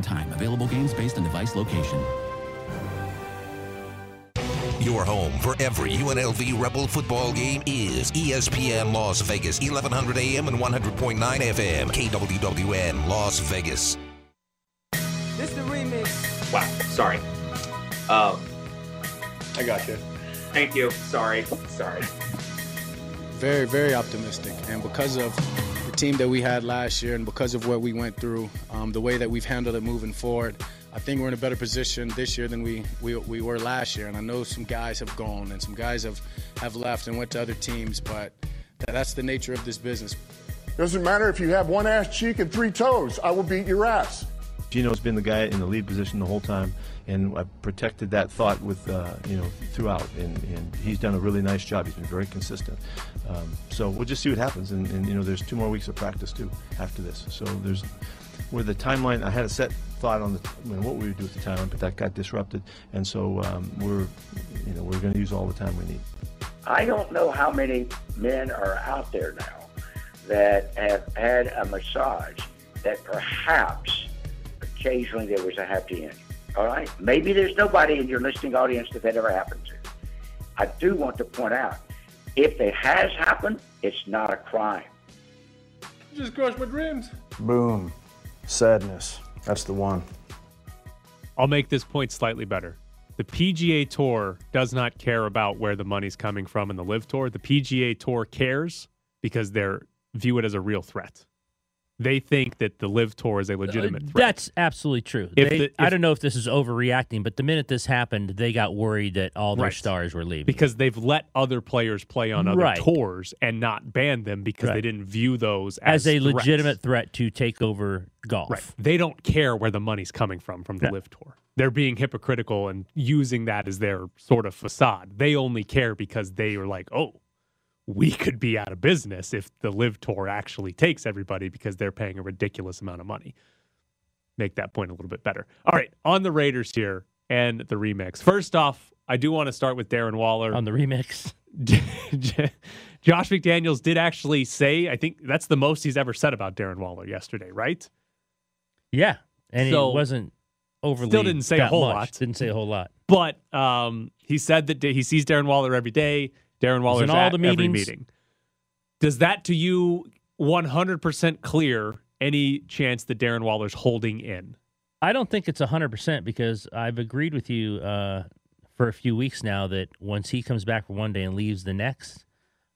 and time. Available games based on device location. Your home for every UNLV Rebel football game is ESPN Las Vegas, 1100 AM and 100.9 FM, KWWN Las Vegas. This the remix. Wow. Sorry. Um, I got you. thank you. Sorry. Sorry. Very, very optimistic. And because of the team that we had last year and because of what we went through, um, the way that we've handled it moving forward, I think we're in a better position this year than we, we, we were last year. And I know some guys have gone and some guys have, have left and went to other teams, but that's the nature of this business. Doesn't matter if you have one ass cheek and three toes, I will beat your ass. Gino's been the guy in the lead position the whole time, and I protected that thought with uh, you know throughout, and, and he's done a really nice job. He's been very consistent. Um, so we'll just see what happens, and, and you know there's two more weeks of practice too after this. So there's where the timeline. I had a set thought on the you know, what we would do with the timeline, but that got disrupted, and so um, we're you know we're going to use all the time we need. I don't know how many men are out there now that have had a massage that perhaps occasionally there was a happy ending. All right? Maybe there's nobody in your listening audience that that ever happened to. I do want to point out if it has happened, it's not a crime. Just crushed my dreams. Boom. Sadness. That's the one. I'll make this point slightly better. The PGA Tour does not care about where the money's coming from in the LIV Tour. The PGA Tour cares because they're view it as a real threat. They think that the LIV Tour is a legitimate threat. That's absolutely true. If They- the- I don't know if this is overreacting, but the minute this happened, they got worried that all their Right. stars were leaving. because they've let other players play on other Right. tours and not banned them because they didn't view those as, as, a threats. legitimate threat to take over golf. Right. They don't care where the money's coming from from the. LIV Tour. They're being hypocritical and using that as their sort of facade. They only care because they are like, oh, we could be out of business if the LIV Tour actually takes everybody because they're paying a ridiculous amount of money. Make that point a little bit better. All right, on the Raiders here and the remix. First off, I do want to start with Darren Waller. On the remix. Josh McDaniels did actually say, I think that's the most he's ever said about Darren Waller yesterday, right? Yeah. And So, it wasn't overly. still didn't say a whole much. lot. Didn't say a whole lot. But um, he said that he sees Darren Waller every day. Darren Waller's in all at the every meeting. Does that to you 100% clear any chance that Darren Waller's holding in? I don't think it's 100% because I've agreed with you uh, for a few weeks now that once he comes back for one day and leaves the next,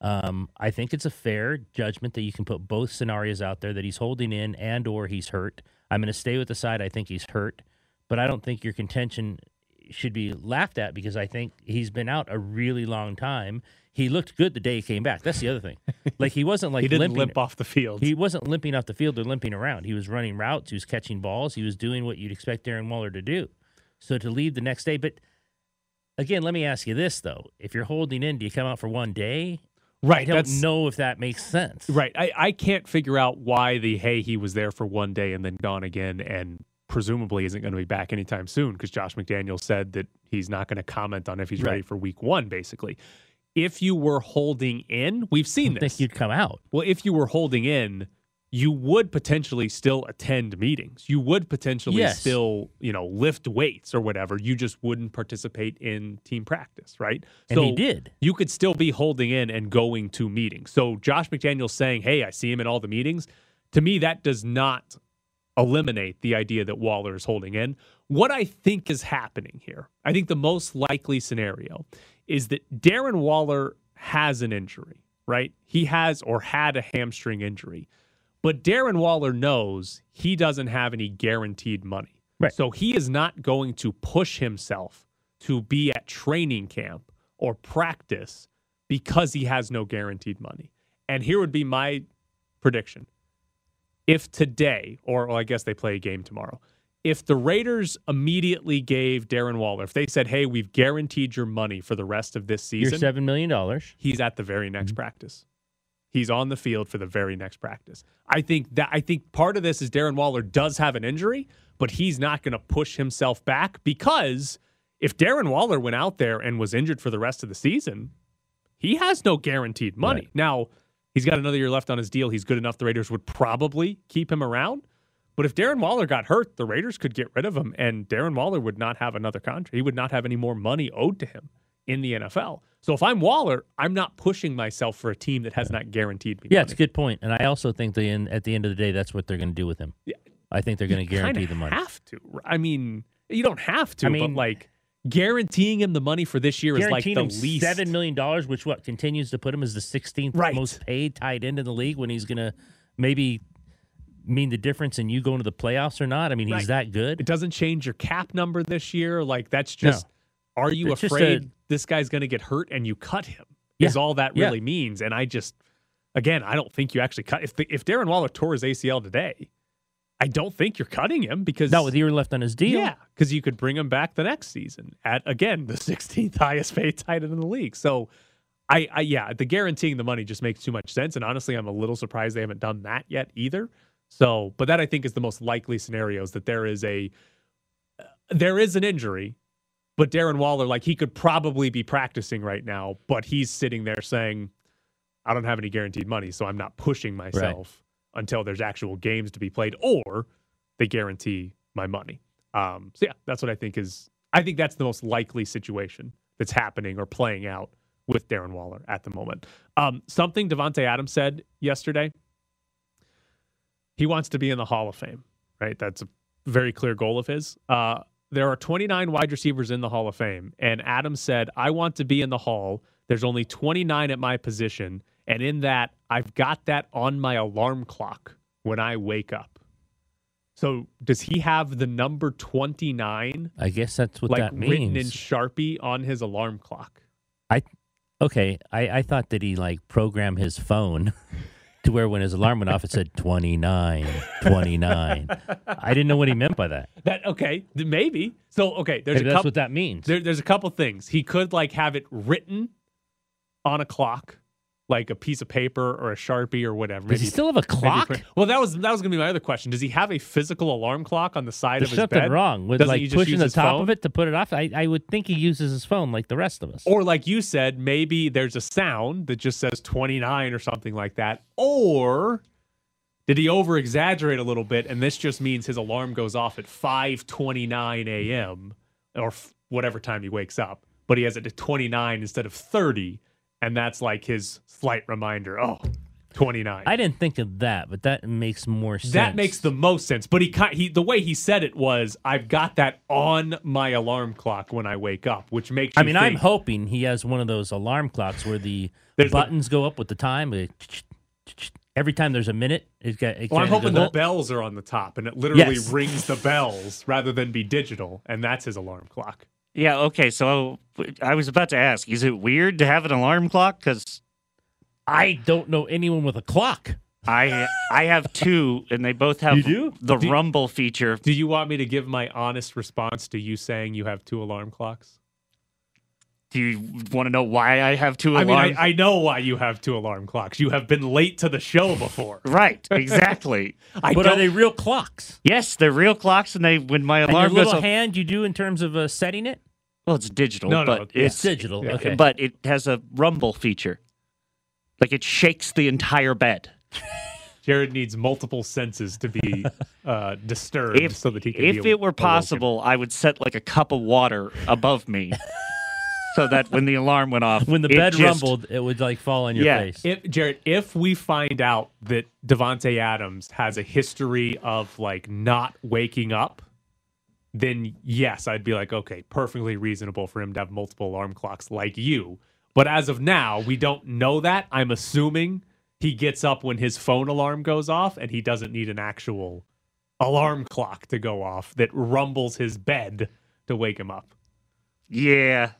um, I think it's a fair judgment that you can put both scenarios out there that he's holding in and or he's hurt. I'm going to stay with the side I think he's hurt, but I don't think your contention should be laughed at because I think he's been out a really long time. He looked good the day he came back. That's the other thing. Like he wasn't like he didn't limping. limp off the field. He wasn't limping off the field or limping around. He was running routes. He was catching balls. He was doing what you'd expect Darren Waller to do. So to leave the next day, but again, let me ask you this though: If you're holding in, do you come out for one day? right. I don't know if that makes sense. Right. I, I can't figure out why the hey, he was there for one day and then gone again and presumably isn't going to be back anytime soon because Josh McDaniel said that he's not going to comment on if he's ready for week one, basically. If you were holding in, we've seen don't this. think you'd come out. Well, if you were holding in, you would potentially still attend meetings. You would potentially Yes. still, you know, lift weights or whatever. You just wouldn't participate in team practice, right? And he did. You could still be holding in and going to meetings. So Josh McDaniels saying, "Hey, I see him in all the meetings." To me, that does not eliminate the idea that Waller is holding in. What I think is happening here, I think the most likely scenario is that Darren Waller has an injury, right? He has or had a hamstring injury. But Darren Waller knows he doesn't have any guaranteed money. Right. So he is not going to push himself to be at training camp or practice because he has no guaranteed money. And here would be my prediction. If today, or well, I guess they play a game tomorrow, if the Raiders immediately gave Darren Waller, if they said, hey, we've guaranteed your money for the rest of this season, seven million dollars. he's at the very next mm-hmm. practice. He's on the field for the very next practice. I think that I think part of this is Darren Waller does have an injury, but he's not going to push himself back because if Darren Waller went out there and was injured for the rest of the season, he has no guaranteed money. Right. Now, he's got another year left on his deal. He's good enough the Raiders would probably keep him around. But if Darren Waller got hurt, the Raiders could get rid of him, and Darren Waller would not have another contract. He would not have any more money owed to him in the NFL. So if I'm Waller, I'm not pushing myself for a team that has not guaranteed me. Yeah, money. it's a good point, and I also think the in, at the end of the day, that's what they're going to do with him. Yeah. I think they're going to guarantee the money. Have to. I mean, you don't have to. I mean- but like guaranteeing him the money for this year is like the least. seven million dollars, which what continues to put him as the 16th Right. most paid tight end in the league when he's going to maybe mean the difference in you going to the playoffs or not. I mean, he's Right. that good. It doesn't change your cap number this year. Like that's just. Are you It's afraid a- this guy's going to get hurt and you cut him? Yeah. Is all that Yeah. really means? And I just, again, I don't think you actually cut. If the, if Darren Waller tore his ACL today, I don't think you're cutting him because Not with a year left on his deal. Yeah, because you could bring him back the next season at again the 16th highest paid tight end in the league. So, I, I yeah, the guaranteeing the money just makes too much sense. And honestly, I'm a little surprised they haven't done that yet either. So, but that I think is the most likely scenarios that there is a uh, there is an injury, but Darren Waller like he could probably be practicing right now, but he's sitting there saying, I don't have any guaranteed money, so I'm not pushing myself until there's actual games to be played, or they guarantee my money. Um, so yeah, that's what I think is. I think that's the most likely situation that's happening or playing out with Darren Waller at the moment. Um, something Davante Adams said yesterday. He wants to be in the Hall of Fame, right? That's a very clear goal of his. Uh, there are 29 wide receivers in the Hall of Fame, and Adams said, "I want to be in the Hall. There's only 29 at my position, and in that, I've got that on my alarm clock when I wake up." So, does he have the number 29 I guess that's what like that written in. Sharpie on his alarm clock? I okay. I, I thought that he like programmed his phone to where when his alarm went off, it said 29, 29. I didn't know what he meant by that. That okay, maybe. So okay, there's Maybe a that's couple. what that means. There, there's a couple things he could like have it written on a clock, like a piece of paper or a sharpie or whatever. Does he still have a clock? Well, that was that was gonna be my other question. Does he have a physical alarm clock on the side There's of his something bed? wrong with Doesn't like he just pushing the top phone? of it to put it off. I, I would think he uses his phone like the rest of us. Or like you said, maybe there's a sound that just says 29 or something like that. Or did he over exaggerate a little bit and this just means his alarm goes off at 5:29 a.m. or f- whatever time he wakes up, but he has it at 29 instead of 30 and that's like his slight reminder, oh, 29. I didn't think of that, but that makes more sense. That makes the most sense. But he, he the way he said it was, "I've got that on my alarm clock when I wake up," which makes. I mean, I'm hoping he has one of those alarm clocks where the There's the- buttons go up with the time. Every time there's a minute, it's got. It Well, I'm hoping the up. bells are on the top, and it literally Yes. rings the bells rather than be digital, and that's his alarm clock. Yeah, okay. So I was about to ask, is it weird to have an alarm clock? Because I don't know anyone with a clock. I I have two, and they both have You do? the Do- rumble feature. Do you want me to give my honest response to you saying you have two alarm clocks? Do you want to know why I have two I mean, I, I know why you have two alarm clocks. You have been late to the show before. right, exactly. I but don't, are they real clocks? yes, they're real clocks, and they when my And your alarm goes little off, hand you do in terms of uh, setting it? well, it's digital, No, no, but yeah. it's digital. yeah. okay. but it has a rumble feature. Like it shakes the entire bed. Jared needs multiple senses to be uh, disturbed If so that he can. if be it were awoken. possible, I would set like a cup of water above me, so that when the alarm went off, when the bed just- rumbled, it would like fall on your Yeah. face. If Jared, if we find out that Davante Adams has a history of like not waking up, then yes, I'd be like, okay, perfectly reasonable for him to have multiple alarm clocks like you. But as of now, we don't know that. I'm assuming he gets up when his phone alarm goes off and he doesn't need an actual alarm clock to go off that rumbles his bed to wake him up. Yeah,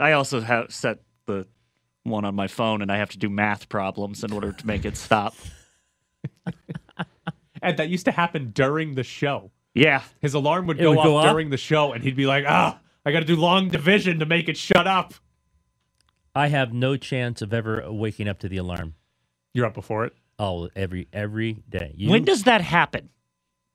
I also have set the one on my phone, and I have to do math problems in order to make it stop. And that used to happen during the show. Yeah, His alarm would go would off go off? during the show, and he'd be like, "Ah, I got to do long division to make it shut up." I have no chance of ever waking up to the alarm. You're up before it. Oh, every every day. You, when does that happen?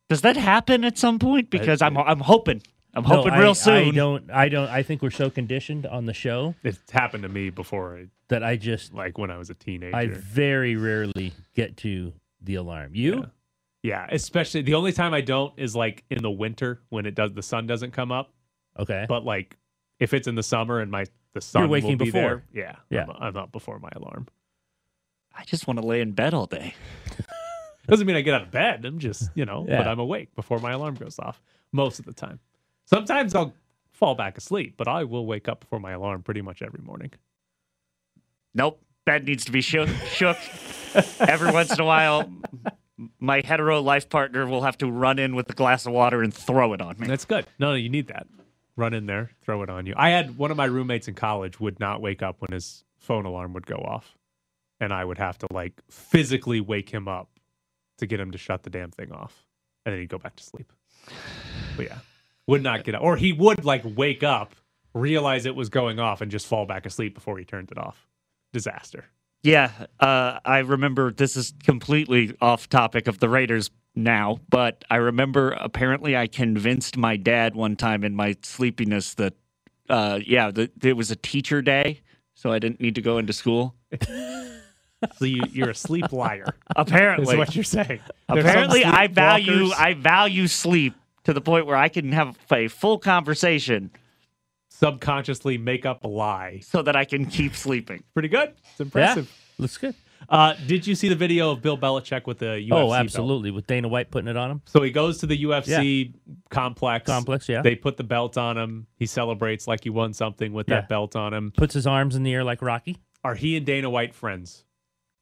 Does that happen at some point? Because I'm I'm hoping. I'm No, hoping I- real soon. I don't. I don't. I think we're so conditioned on the show It's happened to me before, I, that I just like when I was a teenager. I very rarely get to the alarm. You? Yeah, especially the only time I don't is like in the winter when it does the sun doesn't come up. Okay. But like if it's in the summer and my the sun You're waking will be before. there, yeah, Yeah. I'm, I'm up before my alarm. I just want to lay in bed all day. Doesn't mean I get out of bed. I'm just you know, but I'm awake before my alarm goes off most of the time. Sometimes I'll fall back asleep, but I will wake up before my alarm pretty much every morning. Nope. Bed needs to be shook. shook. Every once in a while, my hetero life partner will have to run in with a glass of water and throw it on me. That's good. No, no, you need that. Run in there, throw it on you. I had one of my roommates in college would not wake up when his phone alarm would go off. And I would have to like physically wake him up to get him to shut the damn thing off. And then he'd go back to sleep. But yeah, would not get up. Or he would like wake up, realize it was going off, and just fall back asleep before he turned it off. Disaster. Yeah, uh, I remember this is completely off topic of the Raiders now, but I remember apparently I convinced my dad one time in my sleepiness that, uh, yeah, that it was a teacher day, so I didn't need to go into school. So you, you're a sleep liar. Apparently, is what you're saying. Apparently I value I value sleep to the point where I can have a full conversation subconsciously make up a lie so that I can keep sleeping. Pretty good. It's impressive. looks good. Uh, did you see the video of Bill Belichick with the UFC? oh, belt? absolutely. With Dana White putting it on him. So he goes to the UFC complex. Complex, yeah. They put the belt on him. He celebrates like he won something with Yeah. that belt on him. Puts his arms in the air like Rocky. Are he and Dana White friends?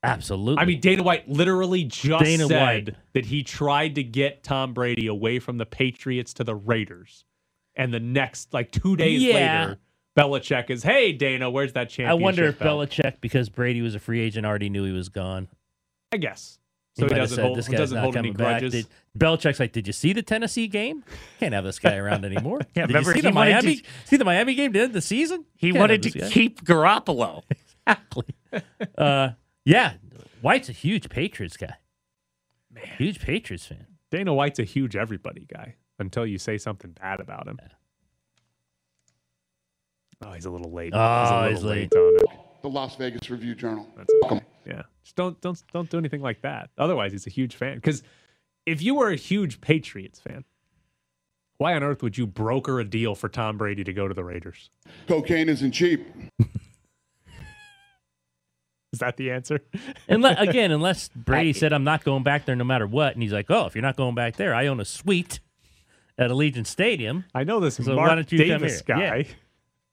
Absolutely. I mean, Dana White literally just Dana said White. that he tried to get Tom Brady away from the Patriots to the Raiders. And the next, like two days Yeah. later, Belichick is, hey, Dana, where's that championship? I wonder if belt? Belichick, because Brady was a free agent, already knew he was gone. I guess. So he, might have doesn't said, hold, "This guy's doesn't not hold any coming back." grudges. Did- Belichick's like, "Did you see the Tennessee game? Can't have this guy around anymore." Yeah, Did remember you see he the Miami? to- see the Miami game to end the season? He Can't wanted to guy. keep Garoppolo. exactly. uh, yeah, White's a huge Patriots guy. Man, huge Patriots fan. Dana White's a huge everybody guy until you say something bad about him. Oh, he's a little late. Oh, he's, a little he's late. on it. The Las Vegas Review Journal. That's okay. Yeah, just don't don't don't do anything like that. Otherwise, he's a huge fan. Because if you were a huge Patriots fan, why on earth would you broker a deal for Tom Brady to go to the Raiders? Cocaine isn't cheap. Is that the answer? Unless, again, unless Brady said, "I'm not going back there no matter what," and he's like, "Oh, if you're not going back there, I own a suite at Allegiant Stadium." I know this So Mark why don't you come here? guy.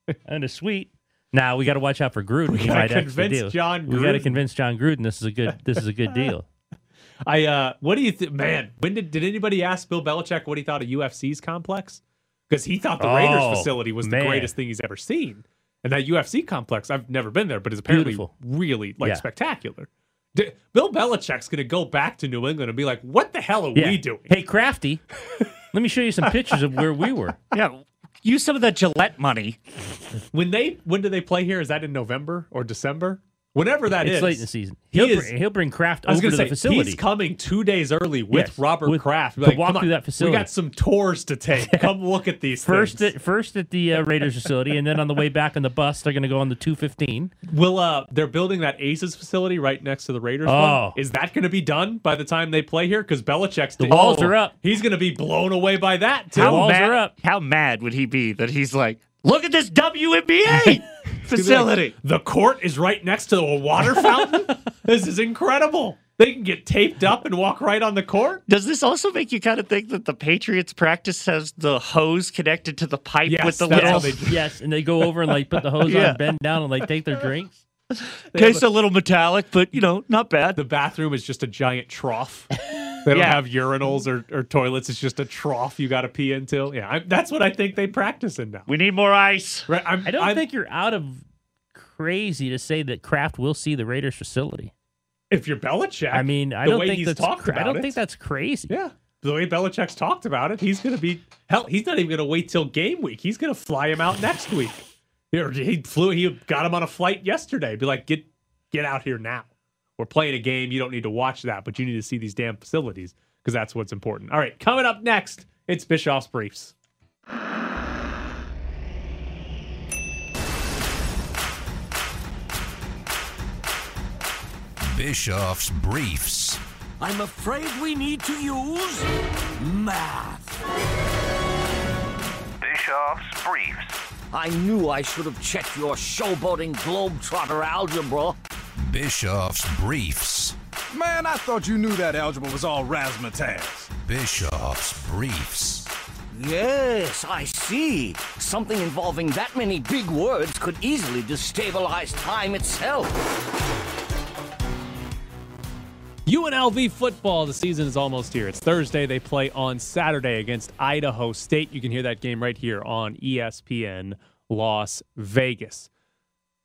Yeah. and a suite. Now we got to watch out for Gruden. We He might convince deal. Jon We got to Gruden. convince Jon Gruden this is a good this is a good deal. I uh, what do you think, man? When did did anybody ask Bill Belichick what he thought of UFC's complex? Because he thought the Raiders Oh, facility was man. the greatest thing he's ever seen, and that UFC complex I've never been there, but is apparently Beautiful. really like Yeah. spectacular. D- Bill Belichick's going to go back to New England and be like, "What the hell are Yeah. we doing?" Hey, Crafty, let me show you some pictures of where we were. Yeah, use some of that Gillette money. When they when do they play here? Is that in November or December? Whenever that is, it's late in the season. he He'll, is- bring, he'll bring Kraft I was over going to to the facility. he's coming two days early with Yes, Robert with- Kraft to Like, walk "Come on, through that facility. We got some tours to take. Come look at these First things. at first at the uh, Raiders facility, and then on the way back on the bus, they're going to go on the 215. Will uh they're building that Aces facility right next to the Raiders Oh. one? Is that going to be done by the time they play here? Because Belichick's The walls are up. He's going to be blown away by that too. How walls mad, are up. How mad would he be that he's like, look at this WNBA facility? the court is right next to a water fountain. this is incredible. They can get taped up and walk right on the court. Does this also make you kind of think that the Patriots practice has the hose connected to the pipe Yes, with the little they Yes, and they go over and like put the hose Yeah. on, bend down, and like take their drinks. tastes a little metallic, but you know, not bad. The bathroom is just a giant trough. They don't Yeah. have urinals or, or toilets. It's just a trough you got to pee into. Yeah, I, that's what I think they practice in now. We need more ice. Right? I'm, I don't I'm- think you're out of crazy to say that Kraft will see the Raiders facility. if you're Belichick. I mean, I the don't way think he's that's talked cra- I don't it. think that's crazy. Yeah. The way Belichick's talked about it, he's going to be hell. He's not even going to wait till game week. He's going to fly him out next week. Here, He flew. He got him on a flight yesterday. Be like, get get out here now. We're playing a game. You don't need to watch that, but you need to see these damn facilities because that's what's important. All right, coming up next, it's Bischoff's briefs. Bischoff's Briefs. I'm afraid we need to use math. Bischoff's Briefs. I knew I should have checked your showboating globetrotter algebra. Bischoff's Briefs. Man, I thought you knew that algebra was all razzmatazz. Bischoff's Briefs. Yes, I see. Something involving that many big words could easily destabilize time itself. UNLV football, the season is almost here. It's Thursday. They play on Saturday against Idaho State. You can hear that game right here on ESPN Las Vegas.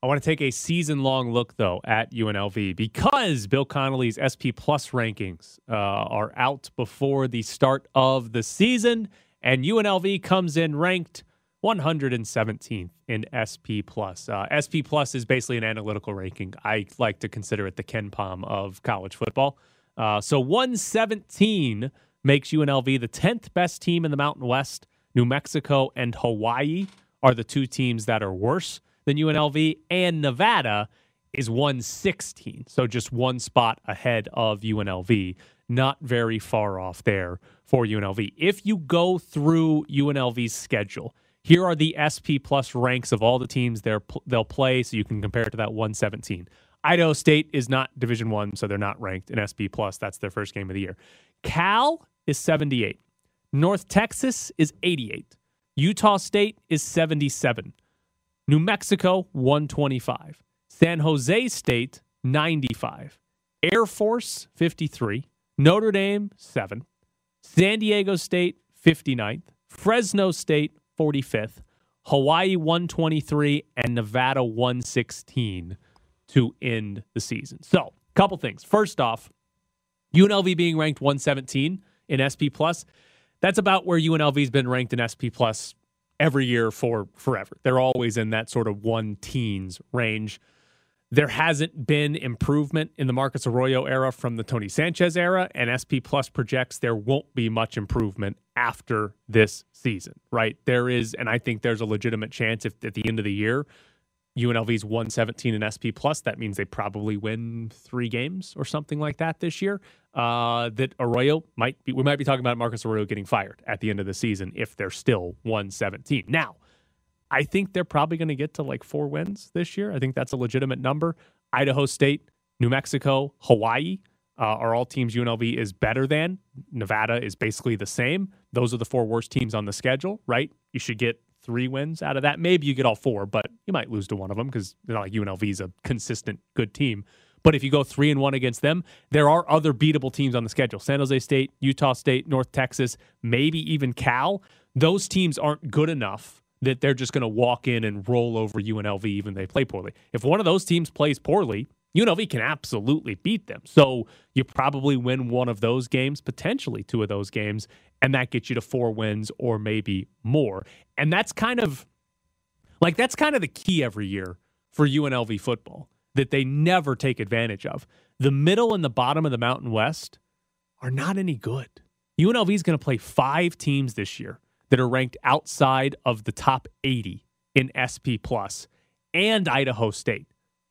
I want to take a season long look, though, at UNLV because Bill Connelly's SP Plus rankings uh, are out before the start of the season, and UNLV comes in ranked 117th in SP Plus. Uh, SP Plus is basically an analytical ranking. I like to consider it the KenPom of college football. Uh, so 117 makes UNLV the 10th best team in the Mountain West. New Mexico and Hawaii are the two teams that are worse than UNLV, and Nevada is 116. So just one spot ahead of UNLV. Not very far off there for UNLV. If you go through UNLV's schedule, here are the SP Plus ranks of all the teams they'll play, so you can compare it to that 117. Idaho State is not Division One, so they're not ranked in SP Plus. That's their first game of the year. Cal is 78. North Texas is 88. Utah State is 77. New Mexico 125. San Jose State 95. Air Force 53. Notre Dame 7. San Diego State 59th. Fresno State 45th. Hawaii 123 and Nevada 116 to end the season. So, a couple things. First off, UNLV being ranked 117 in SP Plus, that's about where UNLV's been ranked in SP Plus every year for forever. They're always in that sort of one teens range. There hasn't been improvement in the Marcus Arroyo era from the Tony Sanchez era, and SP Plus projects there won't be much improvement after this season, right? There is, and I think there's a legitimate chance if at the end of the year, UNLV's 117 in SP Plus, that means they probably win three games or something like that this year. Uh, that Arroyo might be, we might be talking about Marcus Arroyo getting fired at the end of the season if they're still 117. Now, I think they're probably going to get to like four wins this year. I think that's a legitimate number. Idaho State, New Mexico, Hawaii uh, are all teams UNLV is better than. Nevada is basically the same. Those are the four worst teams on the schedule, right? You should get three wins out of that. Maybe you get all four, but you might lose to one of them because not like UNLV is a consistent good team. But if you go three and one against them, there are other beatable teams on the schedule: San Jose State, Utah State, North Texas, maybe even Cal. Those teams aren't good enough that they're just going to walk in and roll over UNLV even they play poorly. If one of those teams plays poorly, UNLV can absolutely beat them. So you probably win one of those games, potentially two of those games, and that gets you to four wins or maybe more. And that's kind of like that's kind of the key every year for UNLV football that they never take advantage of. The middle and the bottom of the Mountain West are not any good. UNLV is going to play five teams this year that are ranked outside of the top 80 in SP Plus and Idaho State.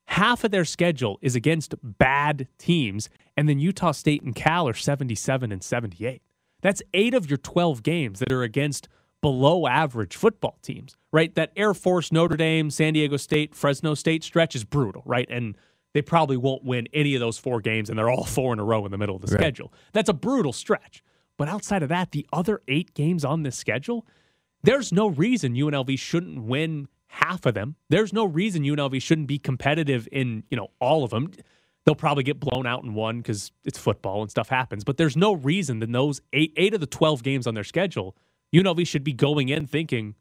Half of their schedule is against bad teams, and then Utah State and Cal are 77 and 78. That's eight of your 12 games that are against below average football teams, right? That Air Force, Notre Dame, San Diego State, Fresno State stretch is brutal, right? And they probably won't win any of those four games, and they're all four in a row in the middle of the Right. schedule. That's a brutal stretch. But outside of that, the other eight games on this schedule, there's no reason UNLV shouldn't win half of them. There's no reason UNLV shouldn't be competitive in, you know, all of them. They'll probably get blown out in one because it's football and stuff happens. But there's no reason that those eight eight of the twelve games on their schedule, UNLV should be going in thinking,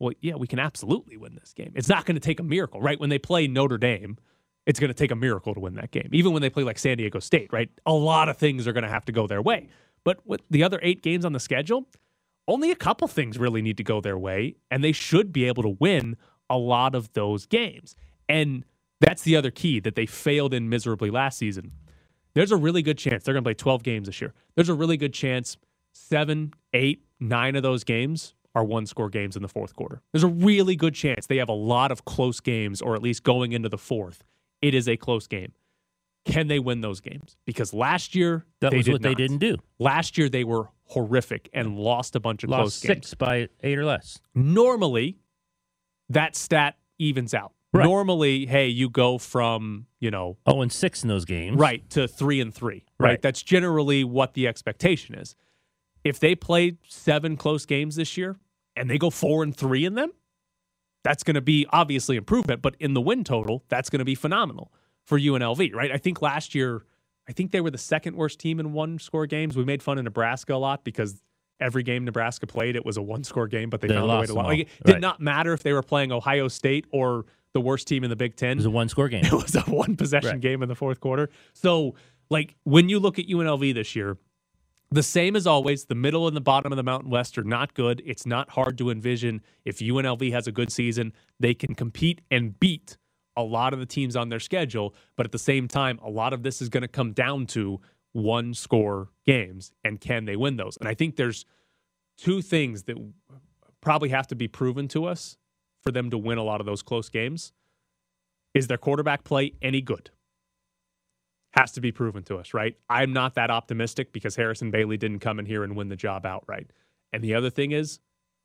well, yeah, we can absolutely win this game. It's not going to take a miracle, right? When they play Notre Dame, it's going to take a miracle to win that game. Even when they play like San Diego State, right? A lot of things are going to have to go their way. But with the other eight games on the schedule, only a couple things really need to go their way, and they should be able to win a lot of those games. And that's the other key that they failed in miserably last season. There's a really good chance they're going to play 12 games this year. There's a really good chance seven, eight, nine of those games are one score games in the fourth quarter. There's a really good chance they have a lot of close games, or at least going into the fourth, it is a close game. Can they win those games? Because last year That they was what they didn't do. Last year they were horrific and lost a bunch of Lost close six games. by eight or less. Normally, that stat evens out. Right. Normally, hey, you go from you know Oh, and six in those games. right to three and three. Right. Right. That's generally what the expectation is. If they play seven close games this year and they go four and three in them, that's going to be obviously improvement. But in the win total, that's going to be phenomenal for UNLV. Right. I think last year, I think they were the second worst team in one score games. We made fun of Nebraska a lot because every game Nebraska played, it was a one score game, but they, They found a way to lose. Like, it did Right. not matter if they were playing Ohio State or the worst team in the Big Ten. It was a one score game. It was a one possession Right. game in the fourth quarter. So, like, when you look at UNLV this year, the same as always, the middle and the bottom of the Mountain West are not good. It's not hard to envision if UNLV has a good season, they can compete and beat a lot of the teams on their schedule. But at the same time, a lot of this is going to come down to one score games and can they win those? And I think there's two things that probably have to be proven to us for them to win a lot of those close games. Is their quarterback play any good? Has to be proven to us, right? I'm not that optimistic because Harrison Bailey didn't come in here and win the job outright. And the other thing is,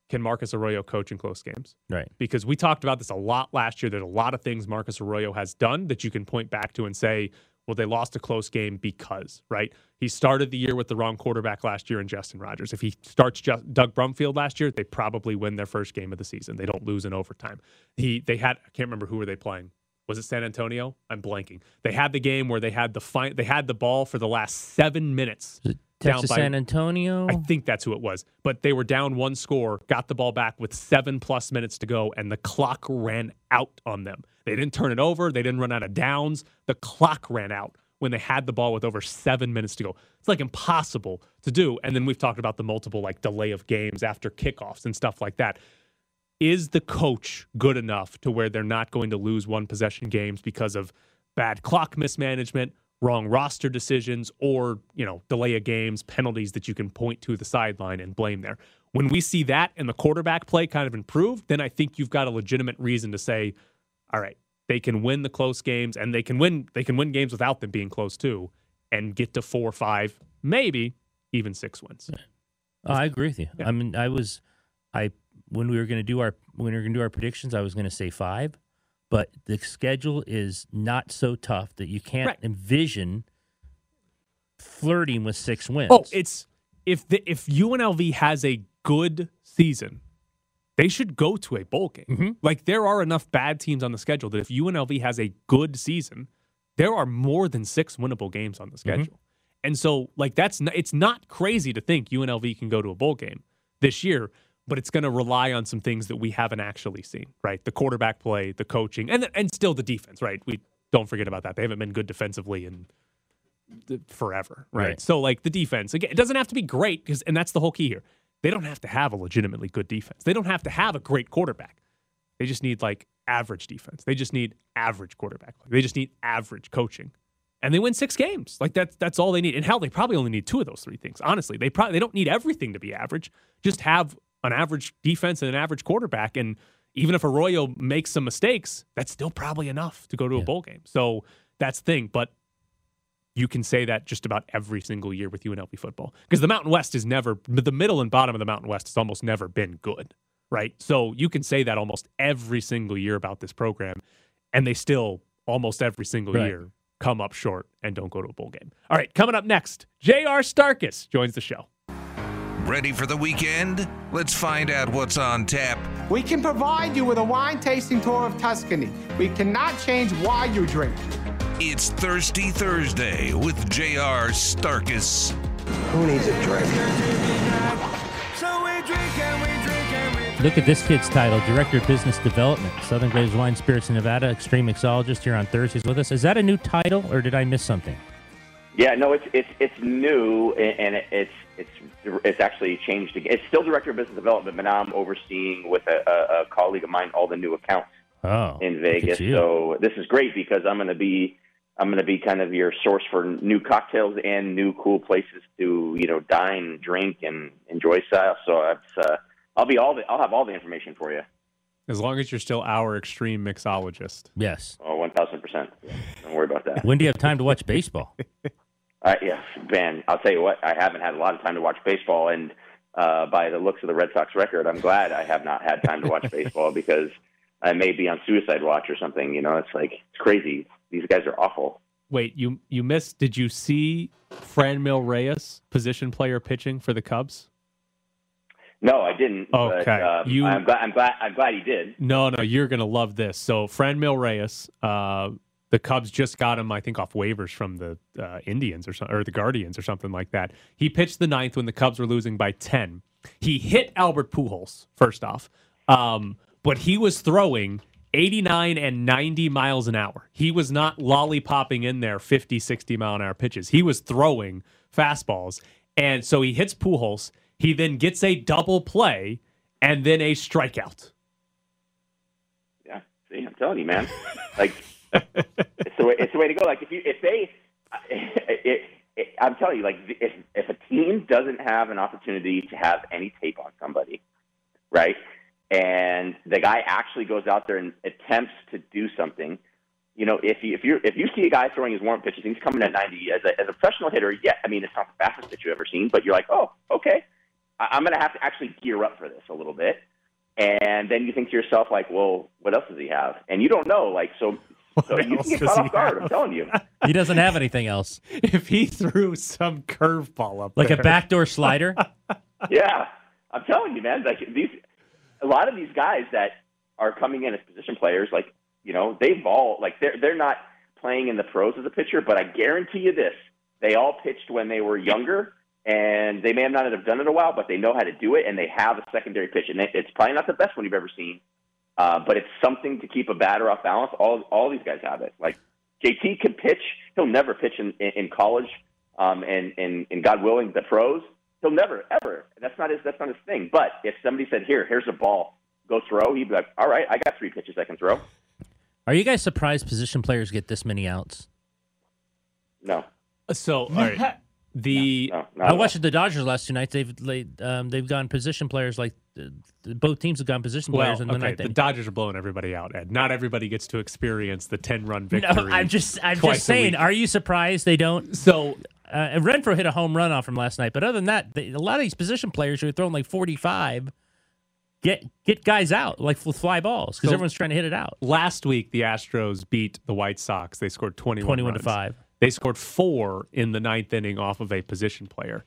can Marcus Arroyo coach in close games? Right. Because we talked about this a lot last year. There's a lot of things Marcus Arroyo has done that you can point back to and say, well, they lost a close game because, right? He started the year with the wrong quarterback last year in Justin Rogers. If he starts Ju- Doug Brumfield last year, they probably win their first game of the season. They don't lose in overtime. He they had I can't remember who were they playing. Was it San Antonio? I'm blanking. They had the game where they had the fi- they had the ball for the last seven minutes. Texas San Antonio. I think that's who it was. But they were down one score, got the ball back with seven plus minutes to go, and the clock ran out on them. They didn't turn it over. They didn't run out of downs. The clock ran out when they had the ball with over seven minutes to go. It's like impossible to do. And then we've talked about the multiple like delay of games after kickoffs and stuff like that. Is the coach good enough to where they're not going to lose one possession games because of bad clock mismanagement, wrong roster decisions, or you know delay of games, penalties that you can point to the sideline and blame there? When we see that and the quarterback play kind of improve, then I think you've got a legitimate reason to say, all right, they can win the close games and they can win they can win games without them being close too and get to four, five, maybe even six wins. Oh, I agree with you. I mean, I was, I when we were going to do our when we were going to do our predictions, I was going to say five, but the schedule is not so tough that you can't Right. envision flirting with six wins. Oh, it's if the, if UNLV has a good season, they should go to a bowl game. Mm-hmm. Like there are enough bad teams on the schedule that if UNLV has a good season, there are more than six winnable games on the Mm-hmm. schedule. And so, like that's not, it's not crazy to think UNLV can go to a bowl game this year, but it's going to rely on some things that we haven't actually seen, right? The quarterback play, the coaching, and and still the defense, right? We don't forget about that. They haven't been good defensively in forever, right? Right. So like the defense again, it doesn't have to be great because, and that's the whole key here. They don't have to have a legitimately good defense. They don't have to have a great quarterback. They just need like average defense. They just need average quarterback. They just need average coaching, and they win six games. Like that's that's all they need. And hell, they probably only need two of those three things. Honestly, they probably they don't need everything to be average. Just have an average defense and an average quarterback, and even if Arroyo makes some mistakes, that's still probably enough to go to a bowl game. So that's the thing. But you can say that just about every single year with UNLV football because the Mountain West is never the middle and bottom of the Mountain West has almost never been good, right? So you can say that almost every single year about this program, and they still almost every single Right. year come up short and don't go to a bowl game. All right, coming up next, J.R. Starkus joins the show. Ready for the weekend? Let's find out what's on tap. We can provide you with a wine tasting tour of Tuscany. We cannot change why you drink. It's Thirsty Thursday with J.R. Starkus. Who needs a drink? Look at this kid's title, Director of Business Development, Southern Glazer's Wine Spirits in Nevada, Extreme Mixologist here on Thursdays with us. Is that a new title or did I miss something? Yeah, no, it's it's it's new and it's it's it's actually changed again. It's still director of business development, but now I'm overseeing with a, a, a colleague of mine all the new accounts Oh, in Vegas. So this is great because I'm going to be I'm going to be kind of your source for new cocktails and new cool places to you know dine, drink, and enjoy style. So it's, uh, I'll be all the I'll have all the information for you. As long as you're still our extreme mixologist. Yes. Oh, one thousand percent. Don't worry about that. When do you have time to watch baseball? Uh, yeah, man. I'll tell you what. I haven't had a lot of time to watch baseball, and uh, by the looks of the Red Sox record, I'm glad I have not had time to watch baseball because I may be on suicide watch or something. You know, it's like it's crazy. These guys are awful. Wait, you you missed? Did you see Franmil Reyes, position player pitching for the Cubs? No, I didn't. Okay, But, uh, you- I'm glad. I'm glad. I'm glad he did. No, no, you're gonna love this. So Franmil Reyes, uh, the Cubs just got him, I think, off waivers from the uh, Indians or so, or the Guardians or something like that. He pitched the ninth when the Cubs were losing by ten. He hit Albert Pujols first off, um, but he was throwing 89 and 90 miles an hour. He was not lollipopping in there 50, 60 mile an hour pitches. He was throwing fastballs, and so he hits Pujols. He then gets a double play and then a strikeout. Yeah. See, I'm telling you, man. Like, it's the way. It's the way to go. Like, if you, if they, it, it, I'm telling you, like, if if a team doesn't have an opportunity to have any tape on somebody, right, and the guy actually goes out there and attempts to do something, you know, if you if you if you see a guy throwing his warm pitches, he's coming at 90 as a as a professional hitter, yeah, I mean, it's not the fastest that you've ever seen, but you're like, oh, okay, I, I'm going to have to actually gear up for this a little bit. And then you think to yourself, like, well, what else does he have? And you don't know, like, so, so you can get caught he off guard. I'm telling you. He doesn't have anything else. If he threw some curveball up Like a backdoor slider? yeah, I'm telling you, man. Like these, a lot of these guys that are coming in as position players, like you know, they've all like they're they're not playing in the pros as a pitcher, but I guarantee you this: they all pitched when they were younger, and they may have not have done it in a while, but they know how to do it, and they have a secondary pitch, and it's probably not the best one you've ever seen, uh, but it's something to keep a batter off balance. All all these guys have it. Like JT can pitch; he'll never pitch in in, in college, um, and and and God willing, the pros. He'll never ever. That's not his. That's not his thing. But if somebody said, "Here, here's a ball, go throw," he'd be like, "All right, I got three pitches I can throw." Are you guys surprised position players get this many outs? No. So, all right. The I watched the Dodgers last two nights. They've they, um, they've gone position players like uh, both teams have gone position well, players the okay, the. Dodgers are blowing everybody out, Ed. Not everybody gets to experience the ten-run victory. No, I'm just I'm just saying. Are you surprised they don't? So uh, Renfroe hit a home run off from last night, but other than that, they, a lot of these position players who are throwing like 45 get get guys out like with fly balls because So- everyone's trying to hit it out. Last week, the Astros beat the White Sox. They scored 21, 21 to five. They scored four in the ninth inning off of a position player.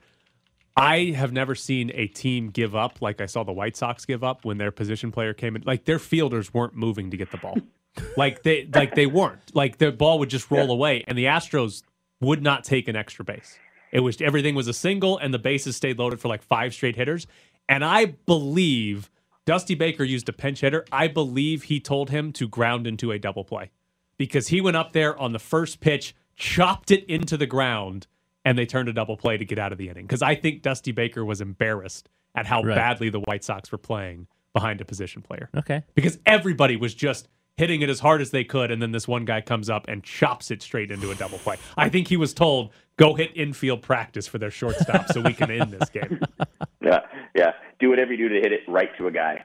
I have never seen a team give up like I saw the White Sox give up when their position player came in. Like their fielders weren't moving to get the ball. like they like they weren't. Like the ball would just roll away, and the Astros would not take an extra base. It was everything was a single, and the bases stayed loaded for like five straight hitters. And I believe Dusty Baker used a pinch hitter. I believe he told him to ground into a double play because he went up there on the first pitch, chopped it into the ground, and they turned a double play to get out of the inning. Because I think Dusty Baker was embarrassed at how Right. badly the White Sox were playing behind a position player. Okay. Because everybody was just hitting it as hard as they could, and then this one guy comes up and chops it straight into a double play. I think he was told, go hit infield practice for their shortstop so we can end this game. Yeah, yeah. Do whatever you do to hit it right to a guy,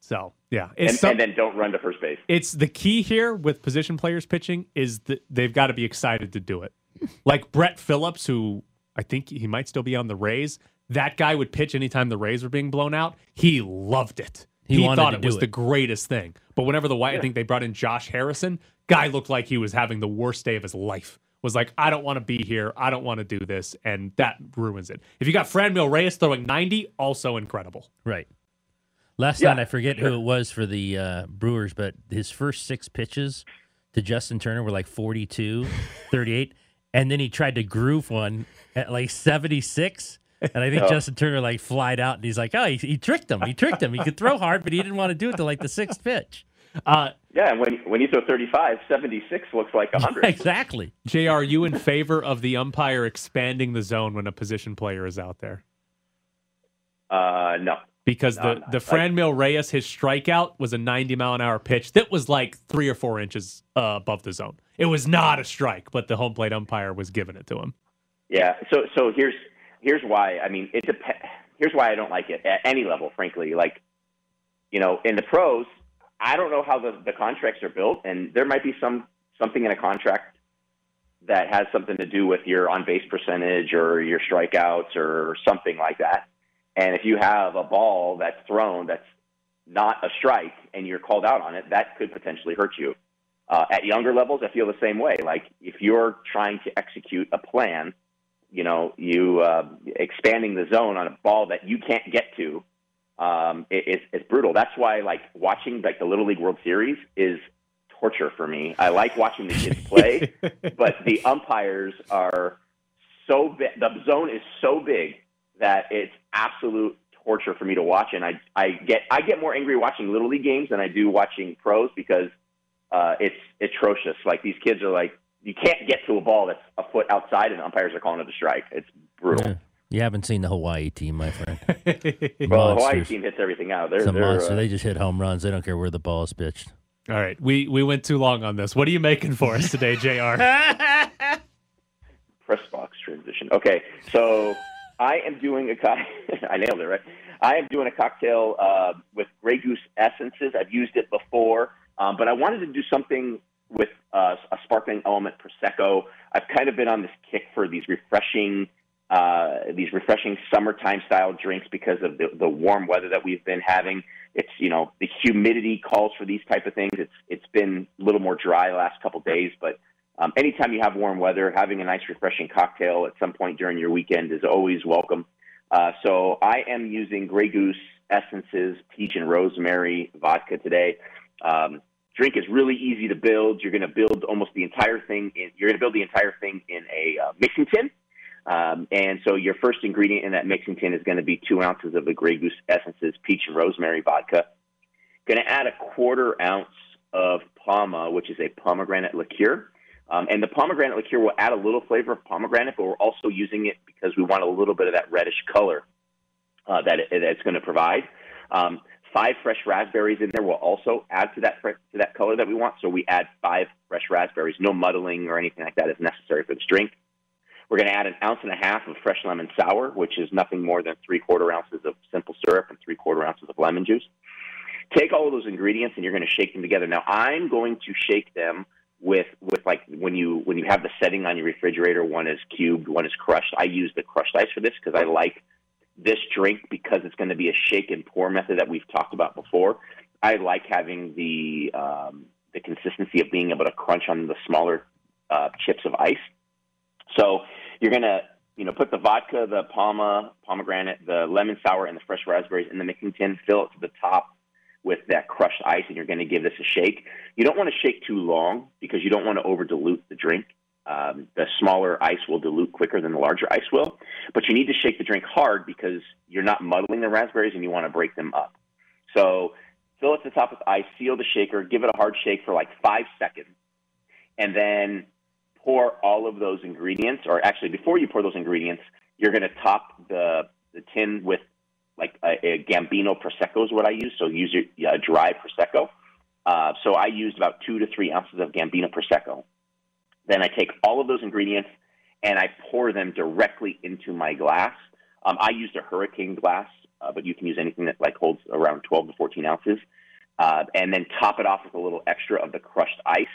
So, yeah. and, some- and then don't run to first base. it's the key here with position players pitching is that they've got to be excited to do it. Like Brett Phillips, who I think he might still be on the Rays. That guy would pitch anytime the Rays were being blown out. He loved it. He wanted thought to it do was it. the greatest thing. But whenever the White, I think they brought in Josh Harrison. Guy looked like he was having the worst day of his life. Was like, I don't want to be here. I don't want to do this, and that ruins it. If you got Franmil Reyes throwing ninety, also incredible. Right. Last Yeah, night, I forget who it was for the uh, Brewers, but his first six pitches to Justin Turner were like 42, 38. And then he tried to groove one at like 76. And I think Oh. Justin Turner like flied out and he's like, oh, he, he tricked him. He tricked him. He could throw hard, but he didn't want to do it to like the sixth pitch. Uh, Yeah, and when when you throw 35, 76 looks like 100. exactly. Jr. Are you in favor of the umpire expanding the zone when a position player is out there? Uh, no. Because No, the no. the Franmil Reyes his strikeout was a 90 mile an hour pitch that was like three or four inches uh, above the zone. It was not a strike, but the home plate umpire was giving it to him. Yeah. So so here's here's why. I mean, it dep- Here's why I don't like it at any level, frankly. Like, you know, in the pros, I don't know how the, the contracts are built, and there might be some something in a contract that has something to do with your on base percentage or your strikeouts or something like that. And if you have a ball that's thrown that's not a strike and you're called out on it, that could potentially hurt you. Uh, at younger levels, I feel the same way. Like if you're trying to execute a plan, you know, you uh, expanding the zone on a ball that you can't get to, um, it, it's, it's brutal. That's why like watching like the Little League World Series is torture for me. I like watching the kids play, but the umpires are so big. The zone is so big that it's absolute torture for me to watch, and I I get I get more angry watching little league games than I do watching pros because uh, it's atrocious. Like these kids are like you can't get to a ball that's a foot outside, and umpires are calling it a strike. It's brutal. Yeah. You haven't seen the Hawaii team, my friend. Well, the Hawaii team hits everything out. They're, It's a they're monster. uh, they just hit home runs. They don't care where the ball is pitched. All right, we we went too long on this. What are you making for us today, J.R.? press box transition. Okay, so I am doing a co- I nailed it right. I am doing a cocktail uh, with Grey Goose essences. I've used it before, um, but I wanted to do something with uh, a sparkling element prosecco. I've kind of been on this kick for these refreshing. Uh, these refreshing summertime style drinks because of the, the warm weather that we've been having. It's you know the humidity calls for these type of things. It's it's been a little more dry the last couple days, but um, anytime you have warm weather, having a nice refreshing cocktail at some point during your weekend is always welcome. Uh, so I am using Grey Goose essences, peach and rosemary vodka today. Um, drink is really easy to build. You're going to build almost the entire thing. In, you're going to build the entire thing in a uh, mixing tin. Um, and so your first ingredient in that mixing tin is going to be two ounces of the Grey Goose essences, peach and rosemary vodka. Going to add a quarter ounce of Pama, which is a pomegranate liqueur. Um, and the pomegranate liqueur will add a little flavor of pomegranate, but we're also using it because we want a little bit of that reddish color uh, that, it, it's going to provide. Um, five fresh raspberries in there will also add to that to that color that we want. So we add five fresh raspberries. No muddling or anything like that is necessary for this drink. We're going to add an ounce and a half of fresh lemon sour, which is nothing more than three quarter ounces of simple syrup and three quarter ounces of lemon juice. Take all of those ingredients and you're going to shake them together. Now I'm going to shake them with with like when you when you have the setting on your refrigerator, one is cubed, one is crushed. I use the crushed ice for this because I like this drink because it's going to be a shake and pour method that we've talked about before. I like having the um, the consistency of being able to crunch on the smaller uh, chips of ice. So you're gonna, you know, put the vodka, the Pama, pomegranate, the lemon sour, and the fresh raspberries in the mixing tin. Fill it to the top with that crushed ice, and you're going to give this a shake. You don't want to shake too long because you don't want to over dilute the drink. Um, the smaller ice will dilute quicker than the larger ice will, but you need to shake the drink hard because you're not muddling the raspberries and you want to break them up. So fill it to the top with ice, seal the shaker, give it a hard shake for like five seconds, and then pour all of those ingredients, or actually before you pour those ingredients, you're going to top the, the tin with like a, a Gambino Prosecco is what I use. So use your uh, dry Prosecco. Uh, so I used about two to three ounces of Gambino Prosecco. Then I take all of those ingredients and I pour them directly into my glass. Um, I used a hurricane glass, uh, but you can use anything that like holds around 12 to 14 ounces. Uh, and then top it off with a little extra of the crushed ice.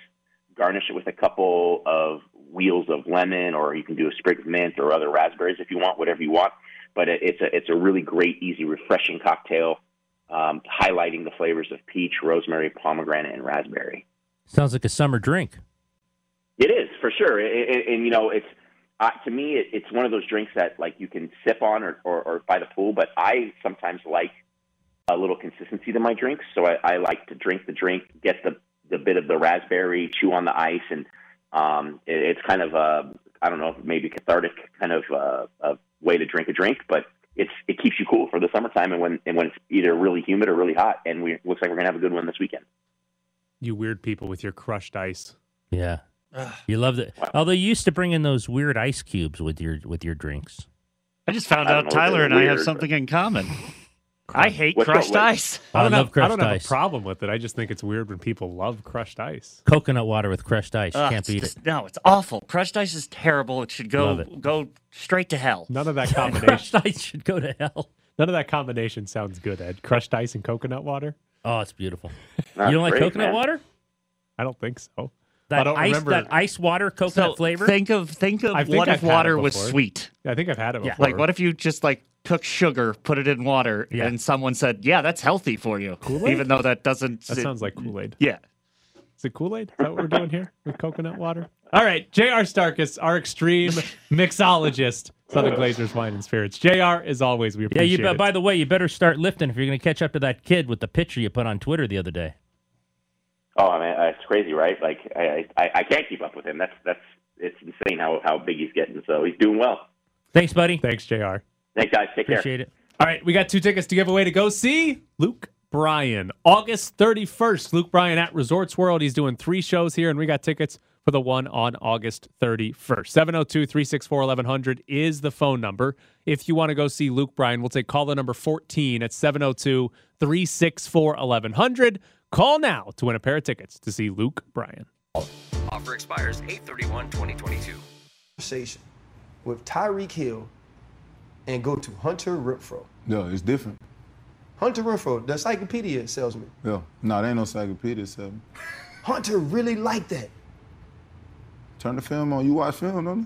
Garnish it with a couple of wheels of lemon, or you can do a sprig of mint or other raspberries if you want, whatever you want. But it, it's a it's a really great, easy, refreshing cocktail, um, highlighting the flavors of peach, rosemary, pomegranate, and raspberry. Sounds like a summer drink. It is for sure, it, it, and you know, it's uh, to me, it, it's one of those drinks that like you can sip on or, or, or by the pool. But I sometimes like a little consistency to my drinks, so I, I like to drink the drink, get the the bit of the raspberry, chew on the ice, and um, it, it's kind of a I don't know, maybe cathartic kind of uh, way to drink a drink, but it's it keeps you cool for the summertime and when and when it's either really humid or really hot. And we looks like we're gonna have a good one this weekend. You weird people with your crushed ice. Yeah. You love it. Although you used to bring in those weird ice cubes with your with your drinks. I just found I out don't know if Tyler they're and I have weird, something in common. I hate What's crushed up, ice. I, don't I love have, I don't have ice. a problem with it. I just think it's weird when people love crushed ice. Coconut water with crushed ice. You Ugh, can't beat just- it. No, it's awful. Crushed ice is terrible. It should go it. go straight to hell. None of that combination. crushed ice should go to hell. None of that combination sounds good, Ed. Crushed ice and coconut water. Oh, it's beautiful. You don't like great, coconut man. water? I don't think so. That I don't ice, remember. that ice water coconut So flavor. think of think of think what I've if water was before. sweet. I think I've had it Yeah. Like what if you just like took sugar, put it in water, Yeah. and someone said, "Yeah, that's healthy for you," Kool-Aid? even though that doesn't. That sounds like Kool Aid. Yeah. Is it Kool Aid? Is that what we're doing here with coconut water? All right, J.R. Starkus, our extreme mixologist, Southern Glazer's Wine and Spirits. J.R. as always, we yeah, appreciate you. be- it. By the way, you better start lifting if you're going to catch up to that kid with the picture you put on Twitter the other day. Oh, I mean, it's crazy, right? Like, I, I, I can't keep up with him. That's that's it's insane how how big he's getting. So he's doing well. Thanks, buddy. Thanks, J.R. Thanks, guys. Take care. Appreciate it. All right, we got two tickets to give away to go see Luke Bryan. August 31st, Luke Bryan at Resorts World. He's doing three shows here, and we got tickets for the one on August 31st. 702 364 1100 is the phone number. If you want to go see Luke Bryan, we'll take caller number 14 at 702 364 1100. Call now to win a pair of tickets to see Luke Bryan. Offer expires 831-2022. conversation with Tyreek Hill and go to Hunter Renfrow. Yeah, it's different. Hunter Renfrow, the encyclopedia salesman. Yeah. No, there ain't no encyclopedia seven. Hunter really liked that. Turn the film on. You watch film, don't you?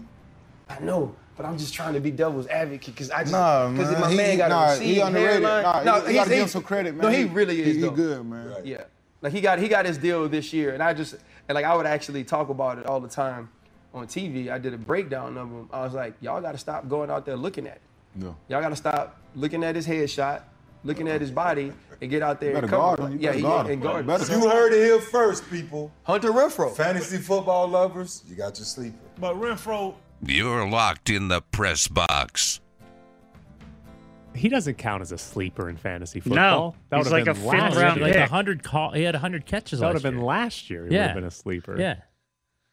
I know, but I'm just trying to be devil's advocate because I just Nah, because man. my He- man got nah, a he receding underrated. hairline. Nah, you- no, you gotta he's- give him some credit, No, man. he He- really is. he- he good, man. Right. Yeah, like he got he got his deal this year, and I just and like I would actually talk about it all the time on TV. I did a breakdown of him. I was like, y'all got to stop going out there looking at it. Yeah. Y'all got to stop looking at his headshot, looking at his uh-huh. body, and get out there You and better cover. guard him. You yeah, better yeah, him. and guard. Him. You heard it here first, people. Hunter Renfrow. Fantasy football lovers, you got your sleeper. But Renfrow, You're locked in the press box. He doesn't count as a sleeper in fantasy football. No, football. that he's would have like been a fifth round year. Like a hundred call, he had hundred catches That would last have been year. last year. He would Yeah. have been a sleeper. Yeah,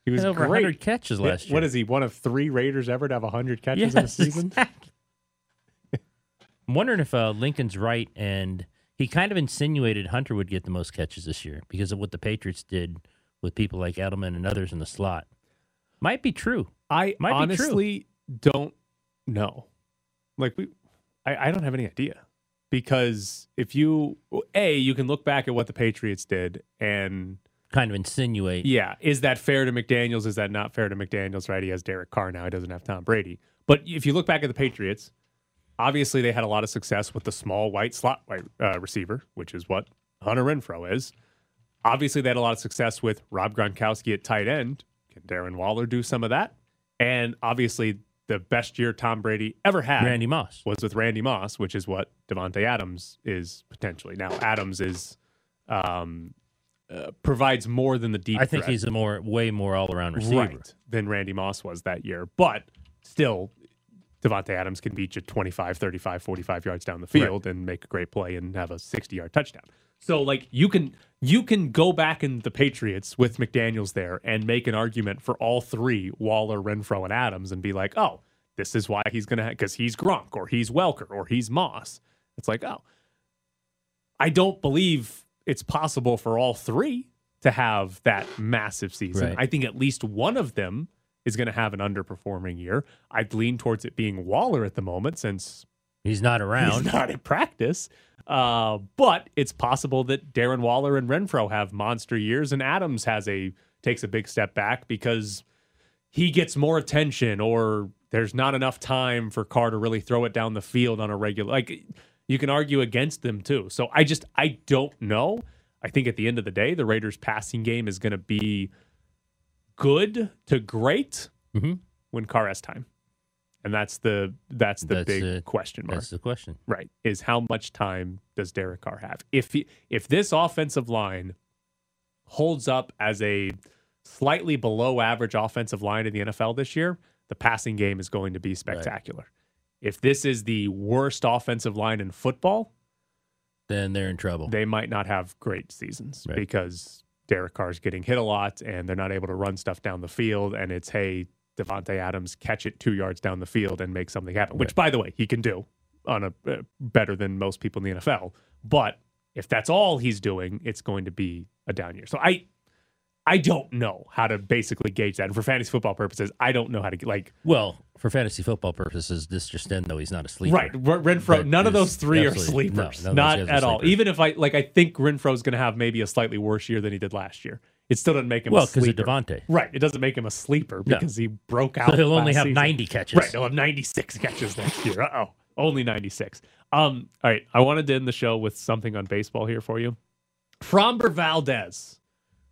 He was Had over great. 100 catches last year. What is he? One of three Raiders ever to have 100 catches in a season? exactly. I'm wondering if uh, Lincoln's right, and he kind of insinuated Hunter would get the most catches this year because of what the Patriots did with people like Edelman and others in the slot. Might be true. I Might be true. honestly don't know. Like we, I, I don't have any idea because if you a you can look back at what the Patriots did and kind of insinuate. Yeah, is that fair to McDaniels? Is that not fair to McDaniels? Right, he has Derek Carr now. He doesn't have Tom Brady. But if you look back at the Patriots, obviously they had a lot of success with the small white slot white uh, receiver, which is what Hunter Renfrow is. Obviously, they had a lot of success with Rob Gronkowski at tight end. Can Darren Waller do some of that? And obviously, the best year Tom Brady ever had, Randy Moss, was with Randy Moss, which is what Davante Adams is potentially. Now, Adams is um, uh, provides more than the deep. I think he's a more, way more all around receiver. Right, than Randy Moss was that year. But still, Davante Adams can beat you 25, 35, 45 yards down the field and make a great play and have a 60 yard touchdown. So like you can you can go back in the Patriots with McDaniels there and make an argument for all three Waller, Renfrow, and Adams and be like, oh, this is why he's gonna because he's Gronk or he's Welker or he's Moss. It's like, oh, I don't believe it's possible for all three to have that massive season. Right. I think at least one of them is going to have an underperforming year. I'd lean towards it being Waller at the moment since he's not around. He's not in practice. Uh, but it's possible that Darren Waller and Renfrow have monster years, and Adams has a takes a big step back because he gets more attention, or there's not enough time for Carr to really throw it down the field on a regular. Like you can argue against them too. So I just I don't know. I think at the end of the day, the Raiders' passing game is going to be good to great Mm-hmm. when Carr has time, and that's the that's the That's big it. question mark. That's the question. Right. Is how much time does Derek Carr have? If he, if this offensive line holds up as a slightly below average offensive line in the NFL this year, the passing game is going to be spectacular. If this is the worst offensive line in football, then they're in trouble. They might not have great seasons Right. because Derek Carr's getting hit a lot and they're not able to run stuff down the field and it's hey Davante Adams catch it 2 yards down the field and make something happen, which by the way, he can do on a uh, better than most people in the NFL. But if that's all he's doing, it's going to be a down year. So I I don't know how to basically gauge that. And for fantasy football purposes, I don't know how to like. Well, for fantasy football purposes, this just in though he's not a sleeper. Right, R- Renfrow. That none of those three are no, sleepers. those not at all. Even if I like, I think Renfrow's going to have maybe a slightly worse year than he did last year. It still doesn't make him Well, a 'cause of sleeper. Davante. Right. It doesn't make him a sleeper No. because he broke So out. he'll only have season. 90 catches. Right. He'll have 96 catches next year. Uh oh. Only 96. Um. All right. I wanted to end the show with something on baseball here for you. Framber Valdez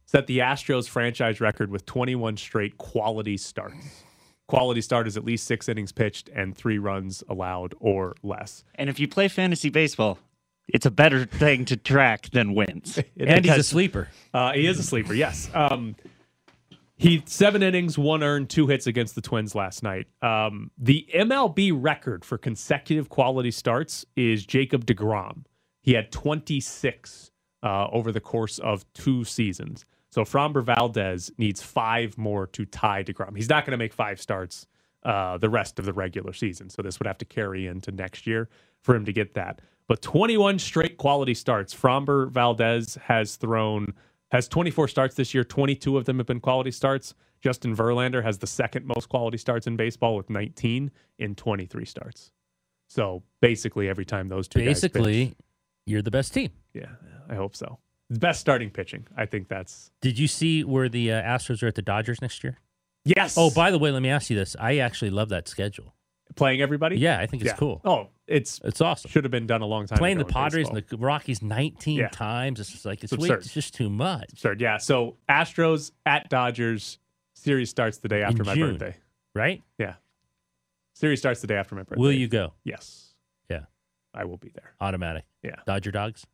set the Astros franchise record with 21 straight quality starts. Quality start is at least six innings pitched and three runs allowed or less. And if you play fantasy baseball, it's a better thing to track than wins. And he's a sleeper. Uh, he is a sleeper, yes. Um, he seven innings, one earned, two hits against the Twins last night. Um, the MLB record for consecutive quality starts is Jacob deGrom. He had 26 uh, over the course of two seasons. So Framber Valdez needs five more to tie deGrom. He's not going to make five starts uh, the rest of the regular season. So this would have to carry into next year for him to get that. But 21 straight quality starts. Framber Valdez has thrown has 24 starts this year. 22 of them have been quality starts. Justin Verlander has the second most quality starts in baseball with 19 in 23 starts. So basically, every time those two guys pitch- Basically, you're the best team. yeah, I hope so. Best starting pitching. I think that's Did you see where the uh, Astros are at the Dodgers next year? yes. Oh, by the way, let me ask you this. I actually love that schedule. Playing everybody. Yeah, I think it's Yeah. cool. Oh, it's It's awesome. should have been done a long time. Playing the in Padres and the Rockies 19 Yeah. times. It's just like, it's, It's absurd. it's just too much. absurd. Yeah. So Astros at Dodgers. Series starts the day after my June. birthday. Right? Yeah. Series starts the day after my birthday. Will you go? Yes. Yeah. I will be there. Automatic. Yeah. Dodger dogs?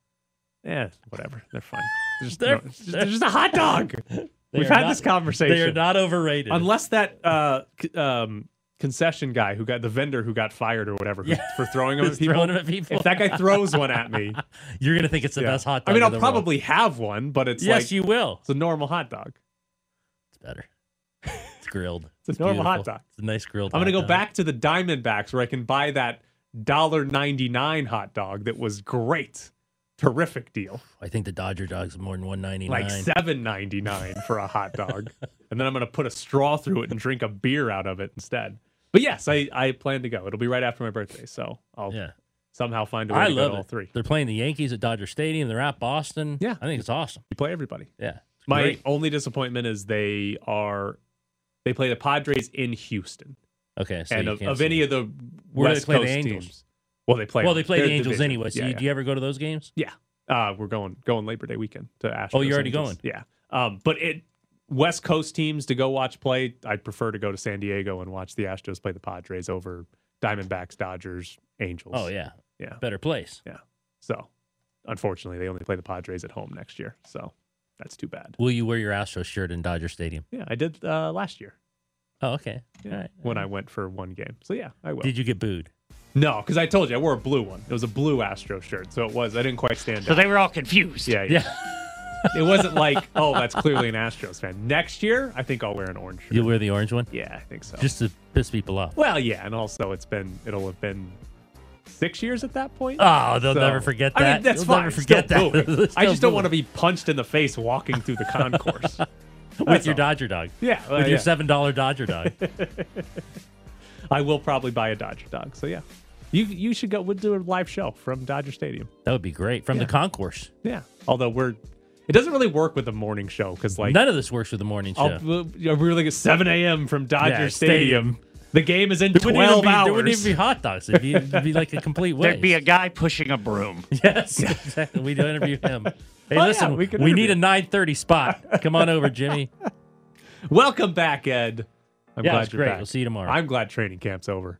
Yeah, whatever. They're fine. They're just, They're- no, just- they're just a hot dog. We've had not- this conversation. They are not overrated. Unless that uh, um, concession guy who got the vendor who got fired or whatever Yeah. for throwing them at people. throwing 'em at people. If that guy throws one at me, You're going to think it's the yeah. best hot dog I mean, I'll the world. probably have one, but it's Yes, like you will. it's a normal hot dog. It's better. It's grilled. It's a normal hot dog. It's a nice grilled I'm gonna go dog. back to the Diamondbacks where I can buy that dollar ninety nine hot dog that was great, terrific deal. I think the Dodger dog's more than 199. like seven ninety nine for a hot dog, and then I'm gonna put a straw through it and drink a beer out of it instead. But yes, I, I plan to go. It'll be right after my birthday, so I'll Yeah. somehow find a way I to go love to all it. three. They're playing the Yankees at Dodger Stadium. They're at Boston. Yeah. I think it's awesome. You play everybody. Yeah. My great. only disappointment is they are they play the Padres in Houston, Okay. So and you of, of any of the Where West they play the Coast Angels? teams. Well, they play. well, they play the Angels division. anyway. So Yeah, you, yeah. do you ever go to those games? Yeah. Uh, we're going going Labor Day weekend to Astros. Oh, you're already Angels. going? Yeah. Um, but it West Coast teams to go watch play, I'd prefer to go to San Diego and watch the Astros play the Padres over Diamondbacks, Dodgers, Angels. Oh yeah. Yeah. Better place. Yeah. So, unfortunately, they only play the Padres at home next year. So, that's too bad. Will you wear your Astros shirt in Dodger Stadium? Yeah, I did uh, last year Oh, okay. yeah, All right. when I went for one game. So, yeah, I will. Did you get booed? no, because I told you I wore a blue one. It was a blue Astro shirt. So, it was. I didn't quite stand So out. they were all confused. Yeah, yeah. It wasn't like, oh, that's clearly an Astros fan. Next year, I think I'll wear an orange shirt. You'll wear the orange one? Yeah, I think so. Just to piss people off. well, yeah, and also it's been it'll have been six years at that point. Oh, they'll never forget I mean, that. that's They'll fine. never forget that. I just don't want to be punched in the face walking through the concourse With That's your all. Dodger dog. Yeah, With your yeah. $7 Dodger dog. I will probably buy a Dodger dog. So yeah, you you should go. We'll do a live show from Dodger Stadium. that would be great. From the concourse. Yeah, although we're. It doesn't really work with the morning show because like None of this works with the morning show. I'll, we'll- we're like at 7 a.m. from Dodger Yeah, Stadium. stadium. The game is in There wouldn't, even 12 be, hours. there wouldn't even be hot dogs. It'd be, it'd be like a complete waste. There'd be a guy pushing a broom. Yes, exactly. We'd interview him. Hey, Oh, yeah, listen, we we, could need interview a 9:30 spot. Come on over, Jimmy. Welcome back, Ed. I'm Yeah, glad it's you're great. back. We'll see you tomorrow. I'm glad training camp's over.